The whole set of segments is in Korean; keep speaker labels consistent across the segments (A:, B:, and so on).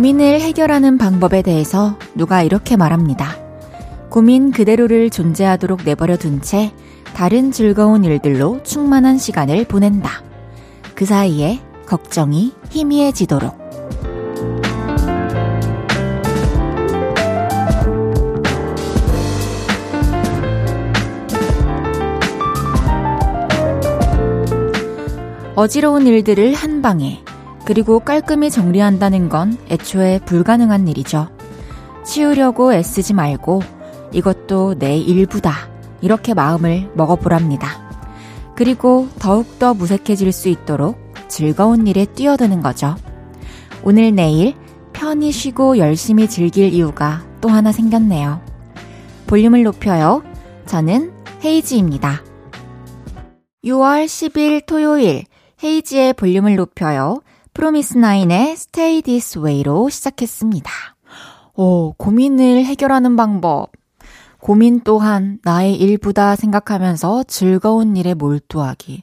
A: 고민을 해결하는 방법에 대해서 누가 이렇게 말합니다. 고민 그대로를 존재하도록 내버려 둔 채 다른 즐거운 일들로 충만한 시간을 보낸다. 그 사이에 걱정이 희미해지도록. 어지러운 일들을 한 방에 그리고 깔끔히 정리한다는 건 애초에 불가능한 일이죠. 치우려고 애쓰지 말고 이것도 내 일부다. 이렇게 마음을 먹어보랍니다. 그리고 더욱더 무색해질 수 있도록 즐거운 일에 뛰어드는 거죠. 오늘 내일 편히 쉬고 열심히 즐길 이유가 또 하나 생겼네요. 볼륨을 높여요. 저는 헤이지입니다. 6월 10일 토요일 헤이지의 볼륨을 높여요. 프로미스나인의 Stay This Way로 시작했습니다. 오, 고민을 해결하는 방법. 고민 또한 나의 일부다 생각하면서 즐거운 일에 몰두하기.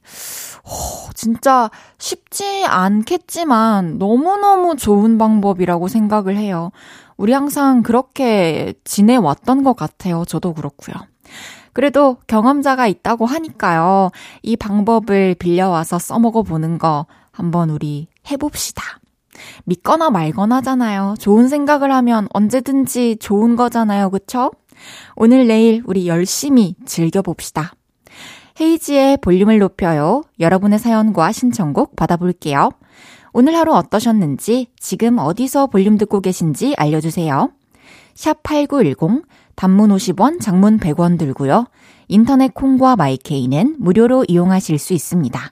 A: 오, 진짜 쉽지 않겠지만 너무너무 좋은 방법이라고 생각을 해요. 우리 항상 그렇게 지내왔던 것 같아요. 저도 그렇고요. 그래도 경험자가 있다고 하니까요. 이 방법을 빌려와서 써먹어 보는 거 한번 우리 해봅시다. 믿거나 말거나잖아요. 좋은 생각을 하면 언제든지 좋은 거잖아요. 그쵸? 오늘 내일 우리 열심히 즐겨봅시다. 헤이지의 볼륨을 높여요. 여러분의 사연과 신청곡 받아볼게요. 오늘 하루 어떠셨는지, 지금 어디서 볼륨 듣고 계신지 알려주세요. 샵 8910, 단문 50원, 장문 100원 들고요. 인터넷 콩과 마이케이는 무료로 이용하실 수 있습니다.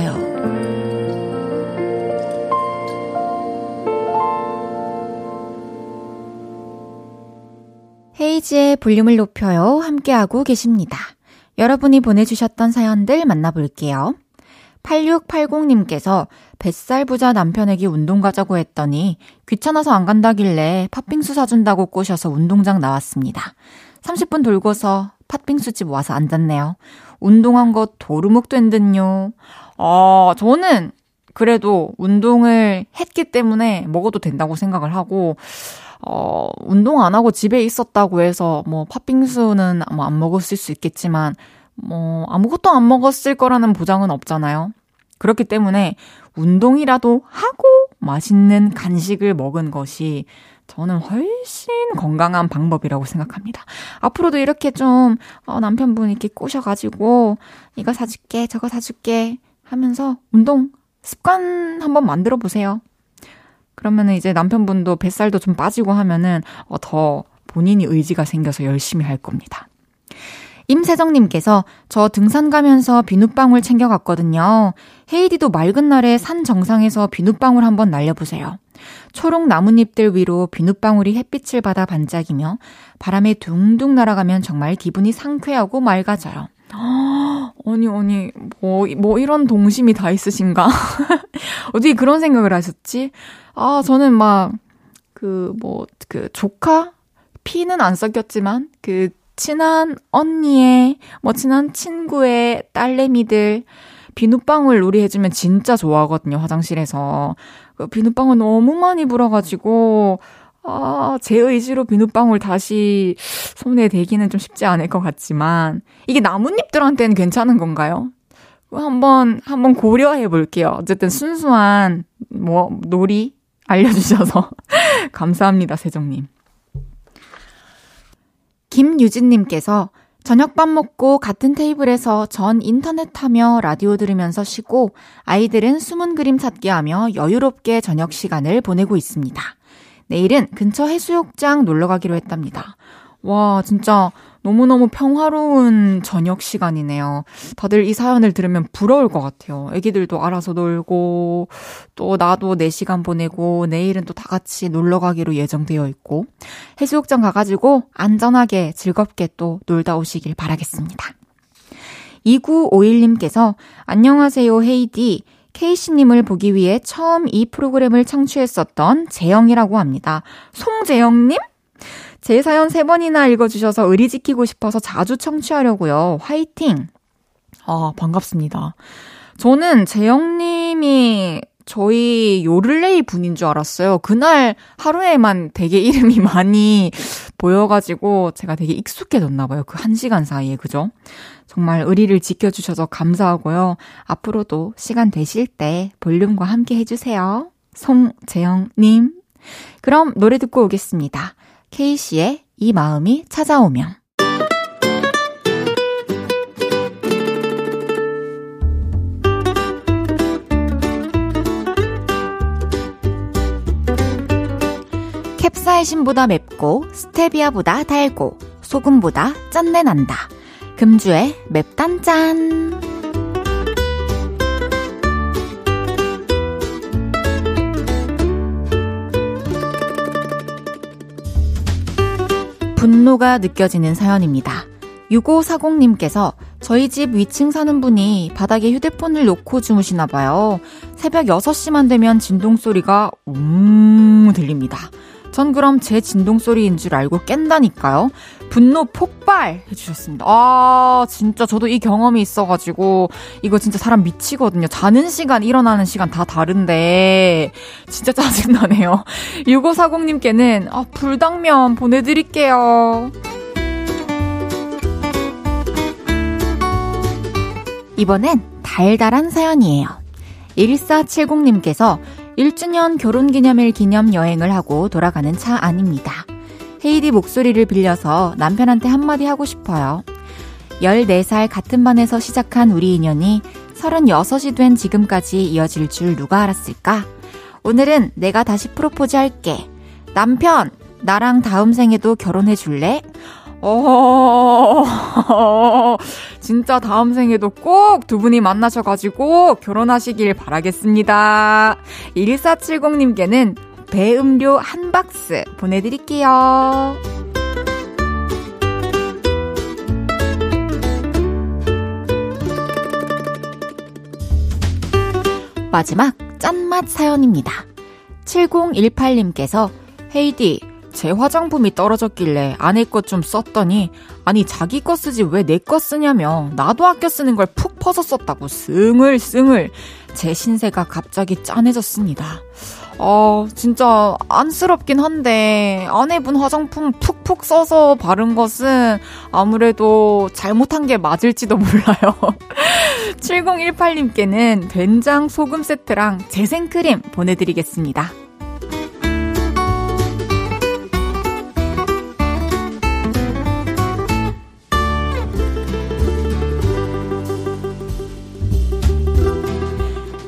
A: 헤이지의 볼륨을 높여요. 함께하고 계십니다. 여러분이 보내주셨던 사연들 만나볼게요. 8680님께서 뱃살 부자 남편에게 운동 가자고 했더니 귀찮아서 안 간다길래 팥빙수 사준다고 꼬셔서 운동장 나왔습니다. 30분 돌고서 팥빙수집 와서 앉았네요. 운동한 거 도루묵 된 듯요. 어, 저는 그래도 운동을 했기 때문에 먹어도 된다고 생각을 하고, 어, 운동 안 하고 집에 있었다고 해서 뭐 팥빙수는 뭐 안 먹었을 수 있겠지만 뭐 아무것도 안 먹었을 거라는 보장은 없잖아요. 그렇기 때문에 운동이라도 하고 맛있는 간식을 먹은 것이 저는 훨씬 건강한 방법이라고 생각합니다. 앞으로도 이렇게 좀, 어, 남편분 이렇게 꼬셔가지고, 이거 사줄게, 저거 사줄게 하면서 운동 습관 한번 만들어 보세요. 그러면은 이제 남편분도 뱃살도 좀 빠지고 하면은 어, 더 본인이 의지가 생겨서 열심히 할 겁니다. 임세정님께서 저 등산 가면서 비눗방울 챙겨갔거든요. 헤이디도 맑은 날에 산 정상에서 비눗방울 한번 날려보세요. 초록 나뭇잎들 위로 비눗방울이 햇빛을 받아 반짝이며 바람에 둥둥 날아가면 정말 기분이 상쾌하고 맑아져요. 아니, 아니, 뭐, 뭐 이런 동심이 다 있으신가? 어떻게 그런 생각을 하셨지? 아, 저는 막, 그, 뭐, 그, 조카? 피는 안 섞였지만, 그, 친한 언니의, 뭐, 친한 친구의 딸내미들, 비눗방울 놀이 해주면 진짜 좋아하거든요, 화장실에서. 그 비눗방울 너무 많이 불어가지고, 아, 제 의지로 비눗방울 다시 손에 대기는 좀 쉽지 않을 것 같지만, 이게 나뭇잎들한테는 괜찮은 건가요? 한번, 한번 고려해 볼게요. 어쨌든 순수한, 뭐, 놀이 알려주셔서 감사합니다, 세정님. 김유진님께서 저녁밥 먹고 같은 테이블에서 전 인터넷 하며 라디오 들으면서 쉬고 아이들은 숨은 그림 찾기 하며 여유롭게 저녁 시간을 보내고 있습니다. 내일은 근처 해수욕장 놀러 가기로 했답니다. 와, 진짜 너무너무 평화로운 저녁 시간이네요. 다들 이 사연을 들으면 부러울 것 같아요. 애기들도 알아서 놀고, 또 나도 4시간 보내고, 내일은 또 다 같이 놀러 가기로 예정되어 있고, 해수욕장 가가지고 안전하게 즐겁게 또 놀다 오시길 바라겠습니다. 2951님께서, 안녕하세요, 헤이디. 케이씨님을 보기 위해 처음 이 프로그램을 창취했었던 재영이라고 합니다. 송재영님? 제 사연 세 번이나 읽어주셔서 의리 지키고 싶어서 자주 청취하려고요. 화이팅! 아, 반갑습니다. 저는 재영님이 저희 요를레이 분인 줄 알았어요. 그날 하루에만 되게 이름이 많이 보여가지고 제가 되게 익숙해졌나 봐요. 그 한 시간 사이에, 그죠? 정말 의리를 지켜주셔서 감사하고요. 앞으로도 시간 되실 때 볼륨과 함께 해주세요. 송재영님. 그럼 노래 듣고 오겠습니다. 케이씨의 이 마음이 찾아오면 사이신보다 맵고 스테비아보다 달고 소금보다 짠내 난다. 금주의 맵단짠. 분노가 느껴지는 사연입니다. 6540님께서 저희 집 위층 사는 분이 바닥에 휴대폰을 놓고 주무시나 봐요. 새벽 6시만 되면 진동 소리가 웅 들립니다. 전 그럼 제 진동 소리인 줄 알고 깬다니까요. 분노 폭발 해주셨습니다. 아, 진짜 저도 이 경험이 있어가지고, 이거 진짜 사람 미치거든요. 자는 시간, 일어나는 시간 다 다른데, 진짜 짜증나네요. 6540님께는, 아, 불당면 보내드릴게요. 이번엔 달달한 사연이에요. 1470님께서 1주년 결혼기념일 기념 여행을 하고 돌아가는 차 안입니다. 헤이디 목소리를 빌려서 남편한테 한마디 하고 싶어요. 14살 같은 반에서 시작한 우리 인연이 36이 된 지금까지 이어질 줄 누가 알았을까? 오늘은 내가 다시 프로포즈 할게. 남편, 나랑 다음 생에도 결혼해 줄래? 어, 진짜 다음 생에도 꼭 두 분이 만나셔가지고 결혼하시길 바라겠습니다. 1470님께는 배음료 한 박스 보내드릴게요. 마지막 짠맛 사연입니다. 7018님께서 헤이디, 제 화장품이 떨어졌길래 아내 것 좀 썼더니 아니 자기 거 쓰지 왜 내 거 쓰냐며 나도 아껴 쓰는 걸 푹 퍼서 썼다고 승을승을 제 신세가 갑자기 짠해졌습니다. 어, 진짜 안쓰럽긴 한데 아내분 화장품 푹푹 써서 바른 것은 아무래도 잘못한 게 맞을지도 몰라요. 7018님께는 된장 소금 세트랑 재생크림 보내드리겠습니다.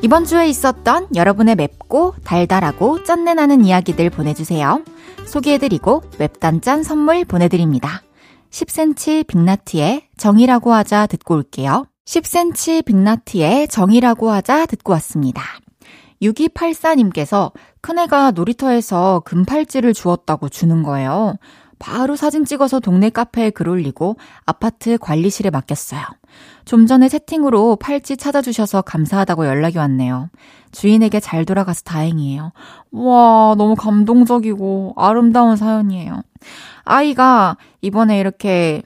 A: 이번 주에 있었던 여러분의 맵고 달달하고 짠내 나는 이야기들 보내주세요. 소개해드리고 웹단짠 선물 보내드립니다. 10cm 빅나티의 정이라고 하자 듣고 올게요. 10cm 빅나티의 정이라고 하자 듣고 왔습니다. 6284님께서 큰애가 놀이터에서 금팔찌를 주었다고 주는 거예요. 바로 사진 찍어서 동네 카페에 글 올리고 아파트 관리실에 맡겼어요. 좀 전에 채팅으로 팔찌 찾아주셔서 감사하다고 연락이 왔네요. 주인에게 잘 돌아가서 다행이에요. 와, 너무 감동적이고 아름다운 사연이에요. 아이가 이번에 이렇게,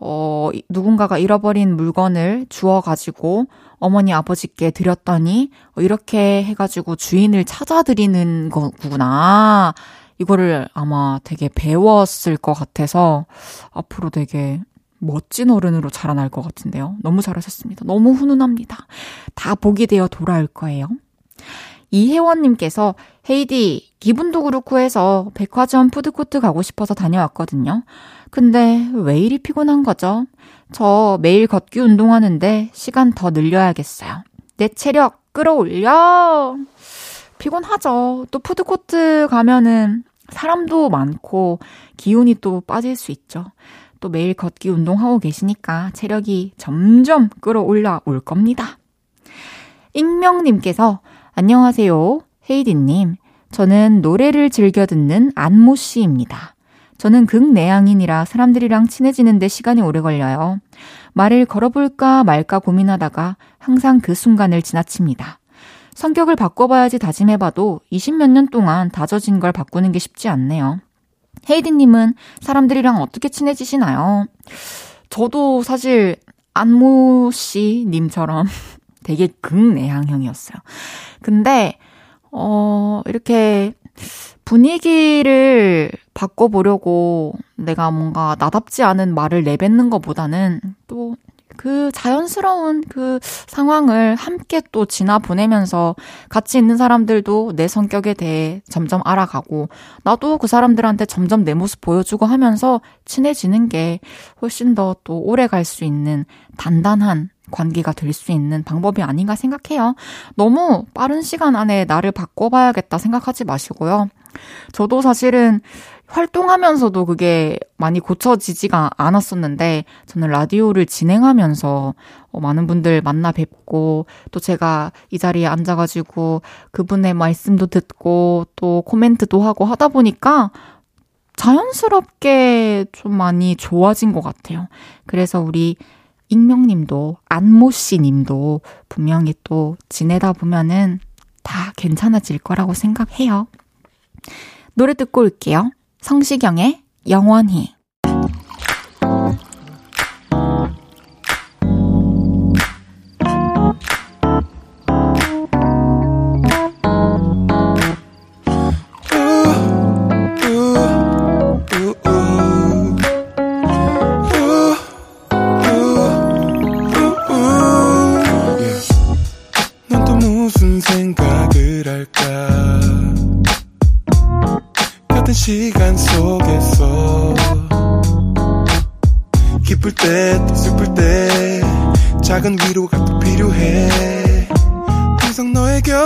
A: 어, 누군가가 잃어버린 물건을 주워가지고 어머니 아버지께 드렸더니 이렇게 해가지고 주인을 찾아드리는 거구나. 이거를 아마 되게 배웠을 것 같아서 앞으로 되게 멋진 어른으로 자라날 것 같은데요. 너무 잘하셨습니다. 너무 훈훈합니다. 다 복이 되어 돌아올 거예요. 이혜원님께서 헤이디 기분도 그렇고 해서 백화점 푸드코트 가고 싶어서 다녀왔거든요. 근데 왜 이리 피곤한 거죠? 저 매일 걷기 운동하는데 시간 더 늘려야겠어요. 내 체력 끌어올려! 피곤하죠. 또 푸드코트 가면은 사람도 많고 기운이 또 빠질 수 있죠. 또 매일 걷기 운동하고 계시니까 체력이 점점 끌어올라 올 겁니다. 익명님께서 안녕하세요. 헤이디님. 저는 노래를 즐겨 듣는 안모 씨입니다. 저는 극내향인이라 사람들이랑 친해지는데 시간이 오래 걸려요. 말을 걸어볼까 말까 고민하다가 항상 그 순간을 지나칩니다. 성격을 바꿔봐야지 다짐해봐도 20몇 년 동안 다져진 걸 바꾸는 게 쉽지 않네요. 헤이디님은 사람들이랑 어떻게 친해지시나요? 저도 사실 안모 씨님처럼 되게 극내향형이었어요. 근데, 어, 이렇게 분위기를 바꿔보려고 내가 뭔가 나답지 않은 말을 내뱉는 것보다는 또 그 자연스러운 그 상황을 함께 또 지나 보내면서 같이 있는 사람들도 내 성격에 대해 점점 알아가고 나도 그 사람들한테 점점 내 모습 보여주고 하면서 친해지는 게 훨씬 더 또 오래 갈 수 있는 단단한 관계가 될 수 있는 방법이 아닌가 생각해요. 너무 빠른 시간 안에 나를 바꿔봐야겠다 생각하지 마시고요. 저도 사실은 활동하면서도 그게 많이 고쳐지지가 않았었는데, 저는 라디오를 진행하면서 어, 많은 분들 만나 뵙고, 또 제가 이 자리에 앉아가지고 그분의 말씀도 듣고, 또 코멘트도 하고 하다 보니까 자연스럽게 좀 많이 좋아진 것 같아요. 그래서 우리 익명님도 안모씨님도 분명히 또 지내다 보면은 다 괜찮아질 거라고 생각해요. 노래 듣고 올게요. 성시경의 영원히.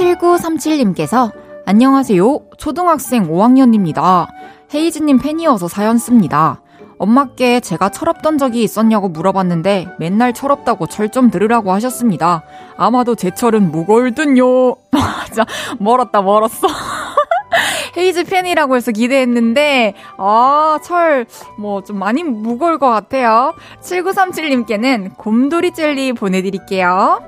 A: 7937님께서 안녕하세요. 초등학생 5학년입니다. 헤이즈님 팬이어서 사연 씁니다. 엄마께 제가 철없던 적이 있었냐고 물어봤는데 맨날 철없다고 철 좀 들으라고 하셨습니다. 아마도 제 철은 무거울든요. 맞아. 멀었다, 멀었어. 헤이즈 팬이라고 해서 기대했는데, 아, 철, 뭐, 좀 많이 무거울 것 같아요. 7937님께는 곰돌이 젤리 보내드릴게요.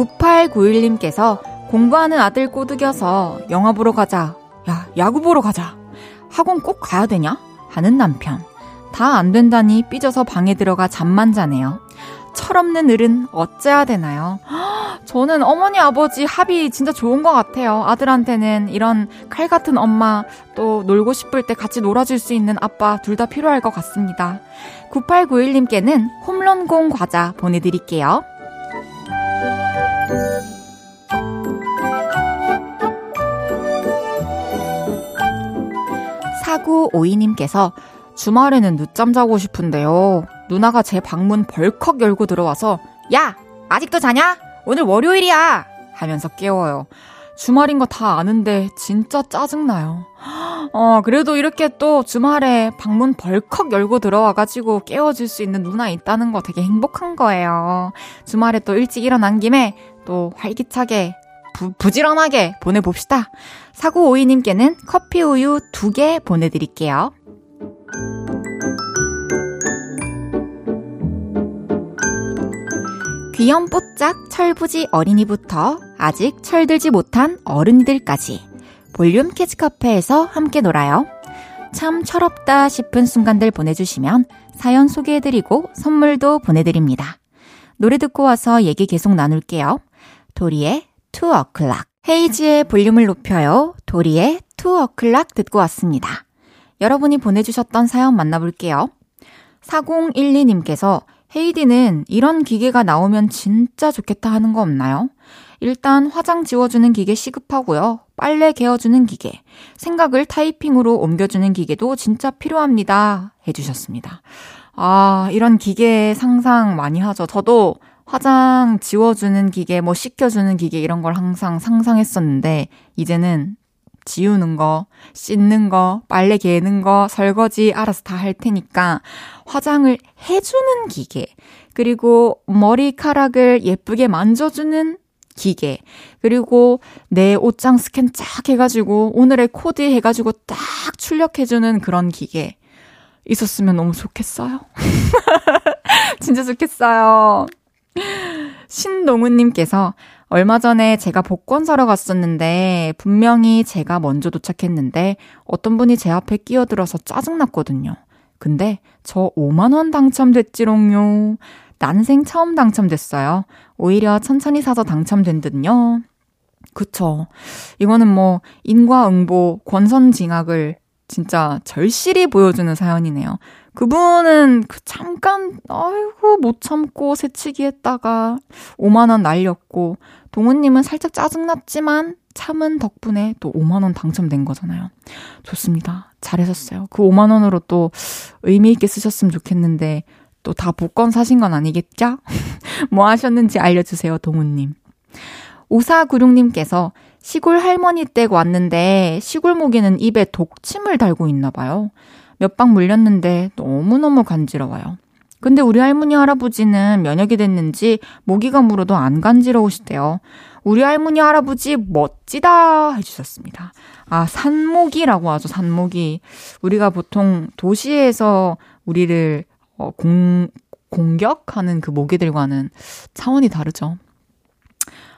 A: 9891님께서 공부하는 아들 꼬드겨서 영화 보러 가자. 야, 야구 보러 가자. 학원 꼭 가야 되냐? 하는 남편. 다 안 된다니 삐져서 방에 들어가 잠만 자네요. 철없는 을은 어째야 되나요? 저는 어머니 아버지 합이 진짜 좋은 것 같아요. 아들한테는 이런 칼 같은 엄마, 또 놀고 싶을 때 같이 놀아줄 수 있는 아빠 둘 다 필요할 것 같습니다. 9891님께는 홈런공 과자 보내드릴게요. 4952님께서 주말에는 늦잠 자고 싶은데요. 누나가 제 방문 벌컥 열고 들어와서 야! 아직도 자냐? 오늘 월요일이야! 하면서 깨워요. 주말인 거 다 아는데 진짜 짜증나요. 어, 그래도 이렇게 또 주말에 방문 벌컥 열고 들어와가지고 깨워줄 수 있는 누나 있다는 거 되게 행복한 거예요. 주말에 또 일찍 일어난 김에 또 활기차게 부, 부지런하게 보내봅시다. 사고 오이님께는 커피 우유 두개 보내드릴게요. 귀염뽀짝 철부지 어린이부터 아직 철들지 못한 어른이들까지 볼륨 키즈카페에서 함께 놀아요. 참 철없다 싶은 순간들 보내주시면 사연 소개해드리고 선물도 보내드립니다. 노래 듣고 와서 얘기 계속 나눌게요. 도리의 2 o'clock. 헤이즈의 볼륨을 높여요. 도리의 two o'clock 듣고 왔습니다. 여러분이 보내주셨던 사연 만나볼게요. 4012님께서 헤이디는 이런 기계가 나오면 진짜 좋겠다 하는 거 없나요? 일단 화장 지워주는 기계 시급하고요. 빨래 개어주는 기계, 생각을 타이핑으로 옮겨주는 기계도 진짜 필요합니다. 해주셨습니다. 아, 이런 기계 상상 많이 하죠. 저도 화장 지워주는 기계, 뭐 씻겨주는 기계 이런 걸 항상 상상했었는데, 이제는 지우는 거, 씻는 거, 빨래 개는 거, 설거지 알아서 다 할 테니까 화장을 해주는 기계, 그리고 머리카락을 예쁘게 만져주는 기계, 그리고 내 옷장 스캔 쫙 해가지고 오늘의 코디 해가지고 딱 출력해주는 그런 기계 있었으면 너무 좋겠어요. 진짜 좋겠어요. 신동훈님께서 얼마 전에 제가 복권 사러 갔었는데 분명히 제가 먼저 도착했는데 어떤 분이 제 앞에 끼어들어서 짜증났거든요. 근데 저 5만원 당첨됐지롱요. 난생 처음 당첨됐어요. 오히려 천천히 사서 당첨된 듯요. 그쵸. 이거는 뭐, 인과응보, 권선징악을 진짜 절실히 보여주는 사연이네요. 그분은 그 잠깐, 아이고, 못 참고 새치기 했다가 5만 원 날렸고, 동훈님은 살짝 짜증났지만 참은 덕분에 또 5만 원 당첨된 거잖아요. 좋습니다. 잘하셨어요. 그 5만 원으로 또 의미 있게 쓰셨으면 좋겠는데, 또 다 복권 사신 건 아니겠죠? 뭐 하셨는지 알려주세요, 동훈님. 5496님께서 시골 할머니 댁 왔는데 시골 모기는 입에 독침을 달고 있나 봐요. 몇 방 물렸는데 너무너무 간지러워요. 근데 우리 할머니 할아버지는 면역이 됐는지 모기가 물어도 안 간지러우시대요. 우리 할머니 할아버지 멋지다 해주셨습니다. 아 산모기라고 하죠 산모기. 우리가 보통 도시에서 우리를 어, 공 공격하는 그 모기들과는 차원이 다르죠.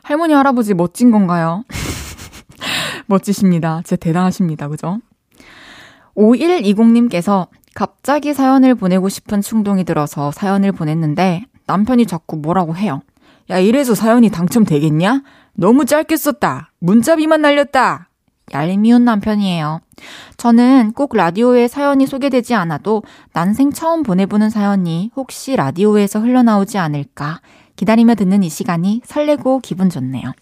A: 할머니 할아버지 멋진 건가요? 멋지십니다. 진짜 대단하십니다. 그죠? 5120님께서 갑자기 사연을 보내고 싶은 충동이 들어서 사연을 보냈는데 남편이 자꾸 뭐라고 해요. 야, 이래서 사연이 당첨되겠냐? 너무 짧게 썼다. 문자비만 날렸다. 얄미운 남편이에요. 저는 꼭 라디오에 사연이 소개되지 않아도 난생 처음 보내보는 사연이 혹시 라디오에서 흘러나오지 않을까 기다리며 듣는 이 시간이 설레고 기분 좋네요.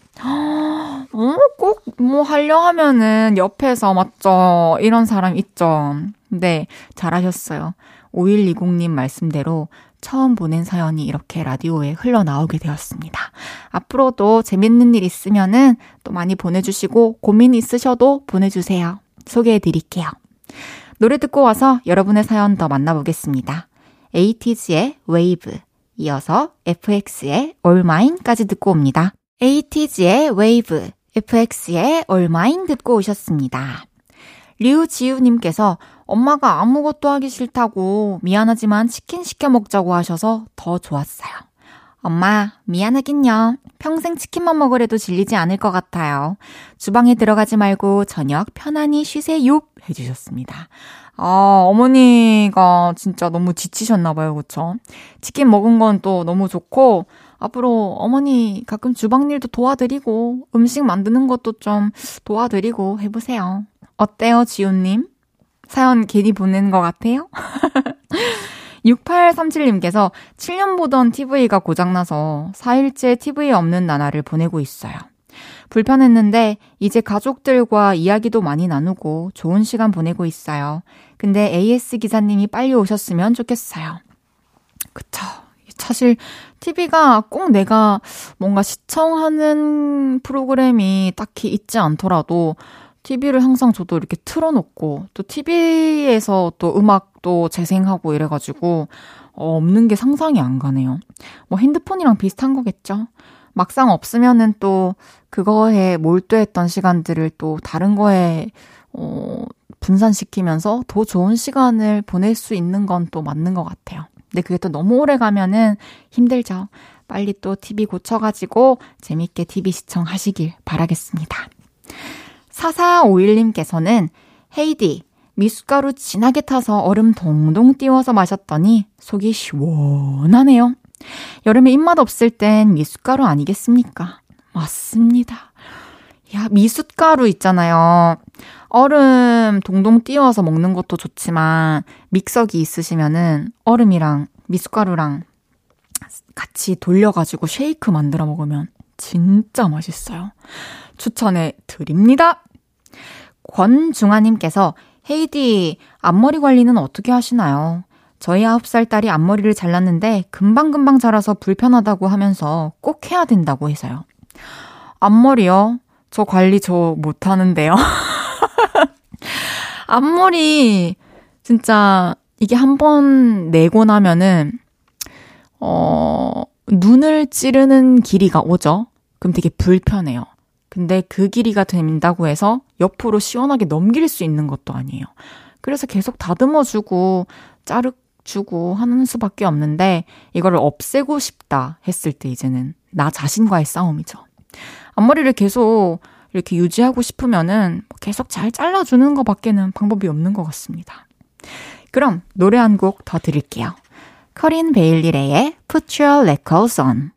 A: 어, 꼭 뭐 하려 하면은 옆에서 맞죠? 이런 사람 있죠. 네, 잘하셨어요. 5120님 말씀대로 처음 보낸 사연이 이렇게 라디오에 흘러나오게 되었습니다. 앞으로도 재밌는 일 있으면은 또 많이 보내주시고 고민 있으셔도 보내주세요. 소개해 드릴게요. 노래 듣고 와서 여러분의 사연 더 만나보겠습니다. 에이티즈의 웨이브, 이어서 FX의 Mine까지 듣고 옵니다. 에이티즈의 Wave, FX의 All Mine 듣고 오셨습니다. 류지우님께서 엄마가 아무것도 하기 싫다고 미안하지만 치킨 시켜 먹자고 하셔서 더 좋았어요. 엄마, 미안하긴요. 평생 치킨만 먹으래도 질리지 않을 것 같아요. 주방에 들어가지 말고 저녁 편안히 쉬세요. 해주셨습니다. 아, 어머니가 진짜 너무 지치셨나봐요. 그쵸? 치킨 먹은 건 또 너무 좋고, 앞으로 어머니 가끔 주방 일도 도와드리고, 음식 만드는 것도 좀 도와드리고 해보세요. 어때요, 지훈님? 사연 괜히 보낸 것 같아요? 6837님께서 7년 보던 TV가 고장나서 4일째 TV 없는 나날을 보내고 있어요. 불편했는데 이제 가족들과 이야기도 많이 나누고 좋은 시간 보내고 있어요. 근데 AS 기사님이 빨리 오셨으면 좋겠어요. 그쵸. 사실 TV가 꼭 내가 뭔가 시청하는 프로그램이 딱히 있지 않더라도 TV를 항상 저도 이렇게 틀어놓고 또 TV에서 또 음악도 재생하고 이래가지고 어, 없는 게 상상이 안 가네요. 뭐 핸드폰이랑 비슷한 거겠죠? 막상 없으면은 또 그거에 몰두했던 시간들을 또 다른 거에 어, 분산시키면서 더 좋은 시간을 보낼 수 있는 건 또 맞는 것 같아요. 근데 그게 또 너무 오래 가면은 힘들죠. 빨리 또 TV 고쳐가지고 재밌게 TV 시청하시길 바라겠습니다. 4451님께서는 헤이디, 미숫가루 진하게 타서 얼음 동동 띄워서 마셨더니 속이 시원하네요. 여름에 입맛 없을 땐 미숫가루 아니겠습니까? 맞습니다. 야, 미숫가루 있잖아요. 얼음 동동 띄워서 먹는 것도 좋지만 믹서기 있으시면은 얼음이랑 미숫가루랑 같이 돌려가지고 쉐이크 만들어 먹으면 진짜 맛있어요. 추천해 드립니다. 권중아님께서 헤이디 앞머리 관리는 어떻게 하시나요? 저희 9살 딸이 앞머리를 잘랐는데 금방금방 자라서 불편하다고 하면서 꼭 해야 된다고 해서요. 앞머리요? 저 관리 저 못하는데요. 앞머리, 진짜, 이게 한 번 내고 나면은, 어, 눈을 찌르는 길이가 오죠? 그럼 되게 불편해요. 근데 그 길이가 된다고 해서 옆으로 시원하게 넘길 수 있는 것도 아니에요. 그래서 계속 다듬어 주고, 자르 주고 하는 수밖에 없는데, 이거를 없애고 싶다 했을 때 이제는 나 자신과의 싸움이죠. 앞머리를 계속 이렇게 유지하고 싶으면은 계속 잘 잘라주는 것 밖에는 방법이 없는 것 같습니다. 그럼 노래 한 곡 더 드릴게요. 커린 베일리레의 Put Your Records On.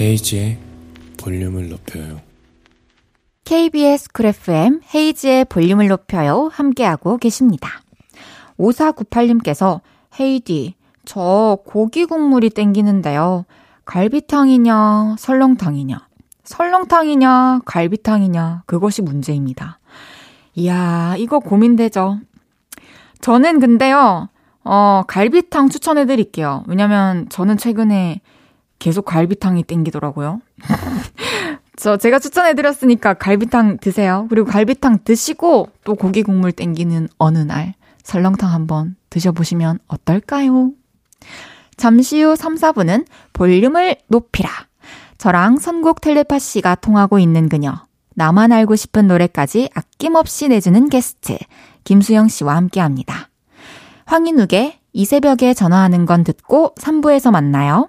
B: 헤이지의 볼륨을 높여요.
A: KBS 쿨 FM 헤이지의 볼륨을 높여요. 함께하고 계십니다. 5498님께서 헤이디, 저 고기 국물이 땡기는데요. 갈비탕이냐, 설렁탕이냐. 설렁탕이냐, 갈비탕이냐, 그것이 문제입니다. 이야, 이거 고민되죠. 저는 근데요, 어, 갈비탕 추천해 드릴게요. 왜냐면 저는 최근에 계속 갈비탕이 땡기더라고요. 저 제가 추천해 드렸으니까 갈비탕 드세요. 그리고 갈비탕 드시고 또 고기 국물 땡기는 어느 날 설렁탕 한번 드셔보시면 어떨까요? 잠시 후 3, 4분은 볼륨을 높이라. 저랑 선곡 텔레파시가 통하고 있는 그녀. 나만 알고 싶은 노래까지 아낌없이 내주는 게스트. 김수영 씨와 함께 합니다. 황인욱의 이 새벽에 전화하는 건 듣고 3부에서 만나요.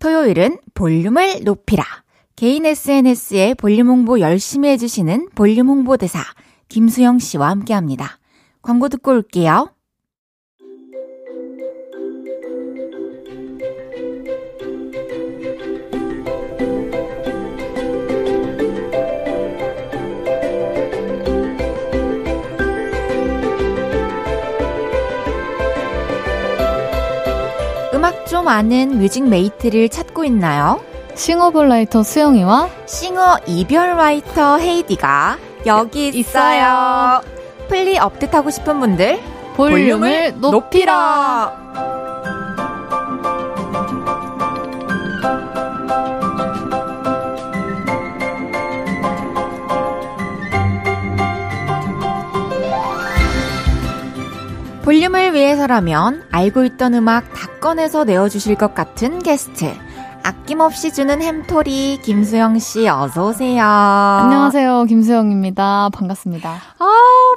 A: 토요일은 볼륨을 높이라. 개인 SNS에 볼륨 홍보 열심히 해주시는 볼륨 홍보대사 김수영 씨와 함께 합니다. 광고 듣고 올게요. 좀 아는 뮤직 메이트를 찾고 있나요?
C: 싱어볼라이터 수영이와
A: 싱어 이별 라이터 헤이디가 여기 있어요. 플리 업데이트하고 싶은 분들
C: 볼륨을, 볼륨을 높이라.
A: 볼륨을 위해서라면 알고 있던 음악 다 꺼내서 내어주실 것 같은 게스트. 아낌없이 주는 햄토리 김수영 씨 어서 오세요.
C: 안녕하세요. 김수영입니다. 반갑습니다.
A: 아,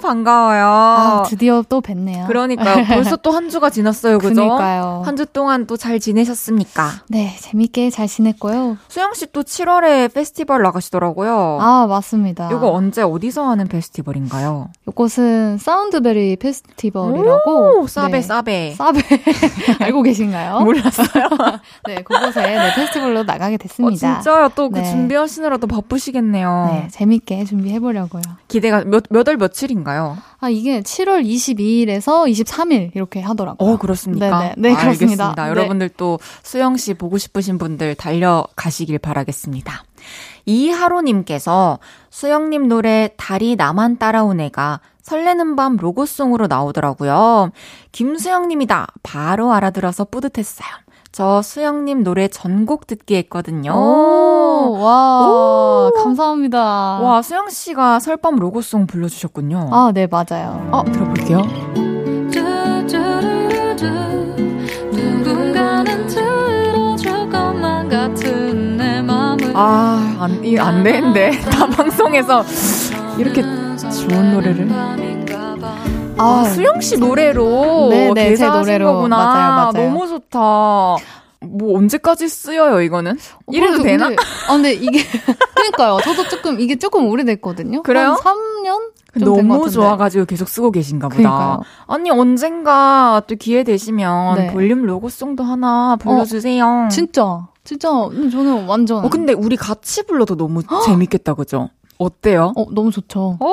A: 반가워요.
C: 아, 드디어 또 뵀네요.
A: 그러니까요. 벌써 또 한 주가 지났어요. 그죠?
C: 그러니까요.
A: 한 주 동안 또 잘 지내셨습니까?
C: 네, 재밌게 잘 지냈고요.
A: 수영 씨 또 7월에 페스티벌 나가시더라고요.
C: 아, 맞습니다.
A: 이거 언제 어디서 하는 페스티벌인가요?
C: 이곳은 사운드베리 페스티벌이라고.
A: 오, 싸베
C: 네.
A: 싸베.
C: 싸베. 알고 계신가요?
A: 몰랐어요.
C: 네, 그곳에 네, 페스티벌로 나가게
A: 어,
C: 됐습니다.
A: 진짜요? 또그
C: 네.
A: 준비하시느라 또 바쁘시겠네요.
C: 네, 재밌게 준비해 보려고요.
A: 기대가 몇, 몇월 며칠인가요?
C: 아, 이게 7월 22일에서 23일 이렇게 하더라고요.
A: 어, 그렇습니까?
C: 네네. 네, 그렇습니다.
A: 알겠습니다.
C: 네.
A: 여러분들 또 수영 씨 보고 싶으신 분들 달려가시길 바라겠습니다. 이하로님께서 수영님 노래 달이 나만 따라온 애가 설레는 밤 로고송으로 나오더라고요. 김수영님이다. 바로 알아들어서 뿌듯했어요. 저 수영님 노래 전곡 듣기 했거든요.
C: 오, 와,
A: 오.
C: 감사합니다.
A: 와, 수영 씨가 설밤 로고송 불러주셨군요.
C: 아, 네, 맞아요.
A: 어, 들어볼게요. 아, 안, 이, 안 되는데. 다 방송에서 이렇게 좋은 노래를. 아, 수영 씨 노래로
C: 네, 네, 제 노래로.
A: 거구나.
C: 맞아요, 맞아요.
A: 너무 좋다. 뭐 언제까지 쓰여요, 이거는? 이래도
C: 그래도
A: 되나?
C: 근데, 아, 근데 이게, 그니까요. 저도 조금, 이게 조금 오래됐거든요.
A: 그래요?
C: 한 3년?
A: 너무 좋아가지고 계속 쓰고 계신가 보다.
C: 그러니까요.
A: 아니, 언젠가 또 기회 되시면
C: 네.
A: 볼륨 로고송도 하나 불러주세요.
C: 진짜, 진짜, 음, 저는 완전.
A: 어, 근데 우리 같이 불러도 너무 재밌겠다, 그죠? 어때요?
C: 어, 너무 좋죠.
A: 오!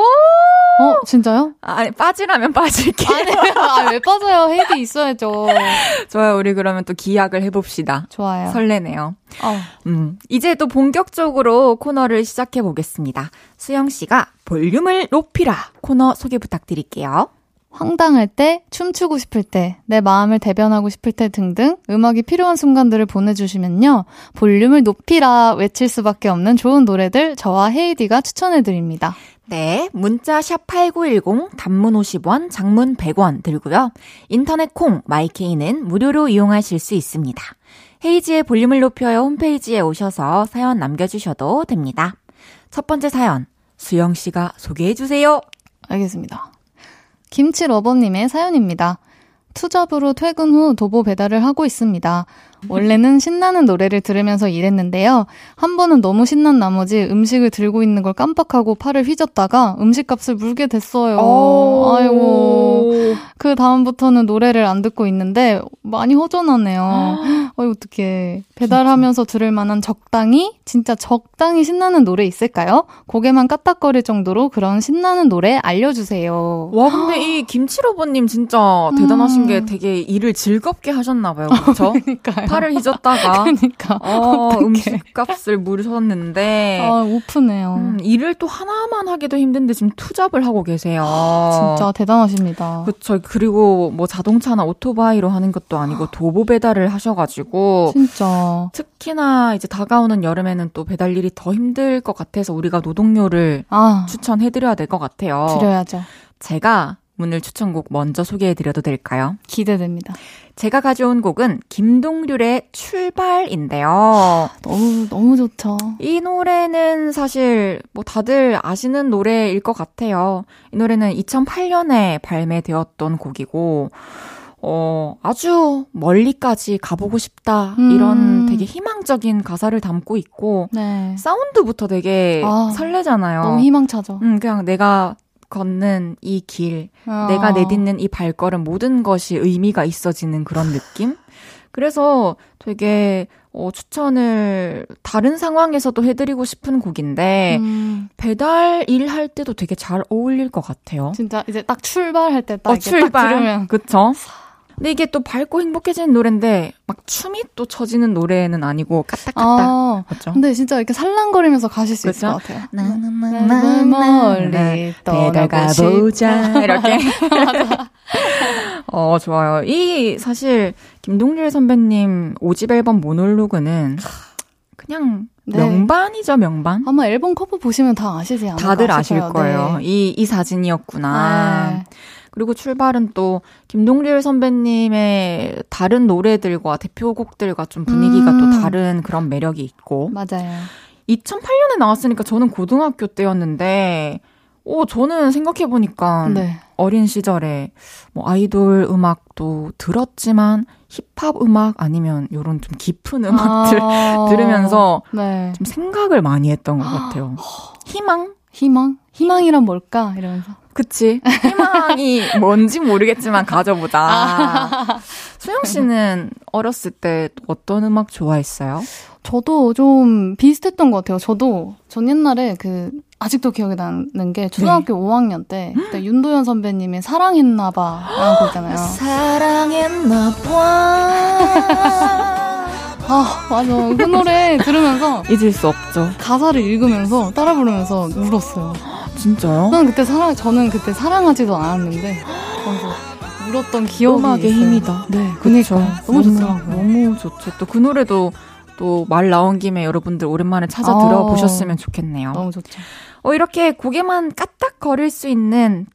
C: 어, 진짜요?
A: 아니, 빠지라면 빠질게요.
C: 아니, 아, 왜 빠져요? 헤이디 있어야죠.
A: 좋아요. 우리 그러면 또 기약을 해봅시다.
C: 좋아요.
A: 설레네요.
C: 어.
A: 음, 이제 또 본격적으로 코너를 시작해 보겠습니다. 수영 씨가 볼륨을 높이라 코너 소개 부탁드릴게요.
C: 황당할 때, 춤추고 싶을 때, 내 마음을 대변하고 싶을 때 등등 음악이 필요한 순간들을 보내주시면요. 볼륨을 높이라 외칠 수밖에 없는 좋은 노래들 저와 헤이디가 추천해드립니다.
A: 네, 문자 샵 8910 단문 50원, 장문 100원 들고요. 인터넷 콩 마이케이는 무료로 이용하실 수 있습니다. 헤이지의 볼륨을 높여요 홈페이지에 오셔서 사연 남겨주셔도 됩니다. 첫 번째 사연 수영 씨가 소개해 주세요.
C: 알겠습니다. 김치 러버님의 사연입니다. 투잡으로 퇴근 후 도보 배달을 하고 있습니다. 원래는 신나는 노래를 들으면서 일했는데요. 한 번은 너무 신난 나머지 음식을 들고 있는 걸 깜빡하고 팔을 휘젓다가 음식값을 물게 됐어요. 아이고. 그 다음부터는 노래를 안 듣고 있는데 많이 허전하네요. 어이 어떡해. 배달하면서 들을 만한 적당히 진짜 적당히 신나는 노래 있을까요? 고개만 까딱거릴 정도로 그런 신나는 노래 알려주세요.
A: 와, 근데 이 김치로버님 진짜 대단하신
C: 음.
A: 게 되게 일을 즐겁게 하셨나 봐요. 그렇죠?
C: 그러니까요.
A: 팔을 휘젓다가
C: 그러니까
A: 어. 음식값을 물으셨는데
C: 아 오프네요.
A: 음, 일을 또 하나만 하기도 힘든데 지금 투잡을 하고 계세요.
C: 진짜 대단하십니다.
A: 그쵸. 그리고 뭐 자동차나 오토바이로 하는 것도 아니고 도보 배달을 하셔가지고
C: 진짜.
A: 특히나 이제 다가오는 여름에는 또 배달 일이 더 힘들 것 같아서 우리가 노동요를
C: 아
A: 추천해드려야 될 것 같아요.
C: 드려야죠.
A: 제가 오늘 추천곡 먼저 소개해드려도 될까요?
C: 기대됩니다.
A: 제가 가져온 곡은 김동률의 출발인데요.
C: 너무 너무 좋죠.
A: 이 노래는 사실 뭐 다들 아시는 노래일 것 같아요. 이 노래는 2008년에 발매되었던 곡이고, 어, 아주 멀리까지 가보고 싶다.
C: 음.
A: 이런 되게 희망적인 가사를 담고 있고,
C: 네.
A: 사운드부터 되게
C: 아,
A: 설레잖아요.
C: 너무 희망차죠.
A: 음, 그냥 내가 걷는 이 길,
C: 아.
A: 내가 내딛는 이 발걸음 모든 것이 의미가 있어지는 그런 느낌? 그래서 되게 어, 추천을 다른 상황에서도 해드리고 싶은 곡인데
C: 음,
A: 배달 일 할 때도 되게 잘 어울릴 것 같아요.
C: 진짜 이제 딱 출발할 때딱
A: 어,
C: 딱 들으면
A: 그쵸? 근데 이게 또 밝고 행복해지는 노래인데 막 춤이 또 처지는 노래는 아니고 까딱까딱
C: 아,
A: 그렇죠?
C: 근데 진짜 이렇게 살랑거리면서 가실 수 있을
A: 그쵸?
C: 것 같아요.
A: 나나나나나
C: 멀리
A: 배달
C: 떠나고 싶다.
A: 가보자 이렇게 어 좋아요 이 사실 김동률 선배님 5집 앨범 모놀로그는 그냥
C: 네.
A: 명반이죠 명반
C: 아마 앨범 커버 보시면 다 아시지 않을까
A: 다들 아실
C: 싶어요.
A: 거예요
C: 네.
A: 이 이 사진이었구나
C: 네.
A: 그리고 출발은 또 김동률 선배님의 다른 노래들과 대표곡들과 좀 분위기가
C: 음.
A: 또 다른 그런 매력이 있고
C: 맞아요.
A: 2008년에 나왔으니까 저는 고등학교 때였는데 오, 저는 생각해보니까
C: 네.
A: 어린 시절에 뭐 아이돌 음악도 들었지만 힙합 음악 아니면 요런 좀 깊은 음악들
C: 아,
A: 들으면서
C: 네.
A: 좀 생각을 많이 했던 것 같아요. 희망?
C: 희망? 희망이란 뭘까? 이러면서.
A: 그치. 희망이 뭔지 모르겠지만 가져보자.
C: 아.
A: 수영 씨는 어렸을 때 어떤 음악 좋아했어요?
C: 저도 좀 비슷했던 것 같아요. 저도 전 옛날에 그 아직도 기억이 나는 게 초등학교 5학년 때 그때 윤도현 선배님의 사랑했나봐라는 곡 있잖아요.
A: 사랑했나봐.
C: 아 맞아 그 노래 들으면서
A: 잊을 수 없죠.
C: 가사를 읽으면서 따라 부르면서 울었어요.
A: 진짜요?
C: 저는 그때 사랑 저는 그때 사랑하지도 않았는데 그래서 울었던 기억이
A: 음악의
C: 있어요.
A: 힘이다.
C: 네. 그니까 너무 좋더라고요.
A: 너무 좋죠. 또 그 노래도 또 말 나온 김에 여러분들 오랜만에 찾아
C: 아.
A: 들어보셨으면 좋겠네요.
C: 너무 좋죠.
A: 어, 이렇게 고개만 까딱거릴 수 있는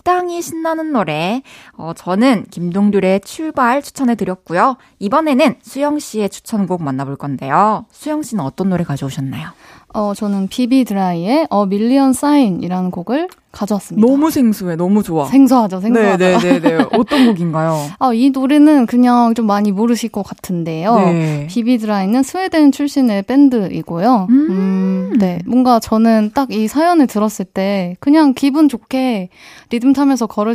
A: 적당히 신나는 노래. 어, 저는 김동률의 출발 추천해 드렸고요. 이번에는 수영 씨의 추천곡 만나볼 건데요. 수영 씨는 어떤 노래 가져오셨나요?
C: 어 저는 비비 드라이의 어 밀리언 사인이라는 곡을 가져왔습니다.
A: 너무 생소해. 너무 좋아.
C: 생소하죠, 생소하죠.
A: 네 네네네. 어떤 곡인가요?
C: 아, 이 노래는 그냥 좀 많이 모르실 것 같은데요.
A: 네.
C: 비비 드라이는 스웨덴 출신의 밴드이고요.
A: 음.
C: 네. 뭔가 저는 딱 이 사연을 들었을 때 그냥 기분 좋게 리듬 타면서 걸으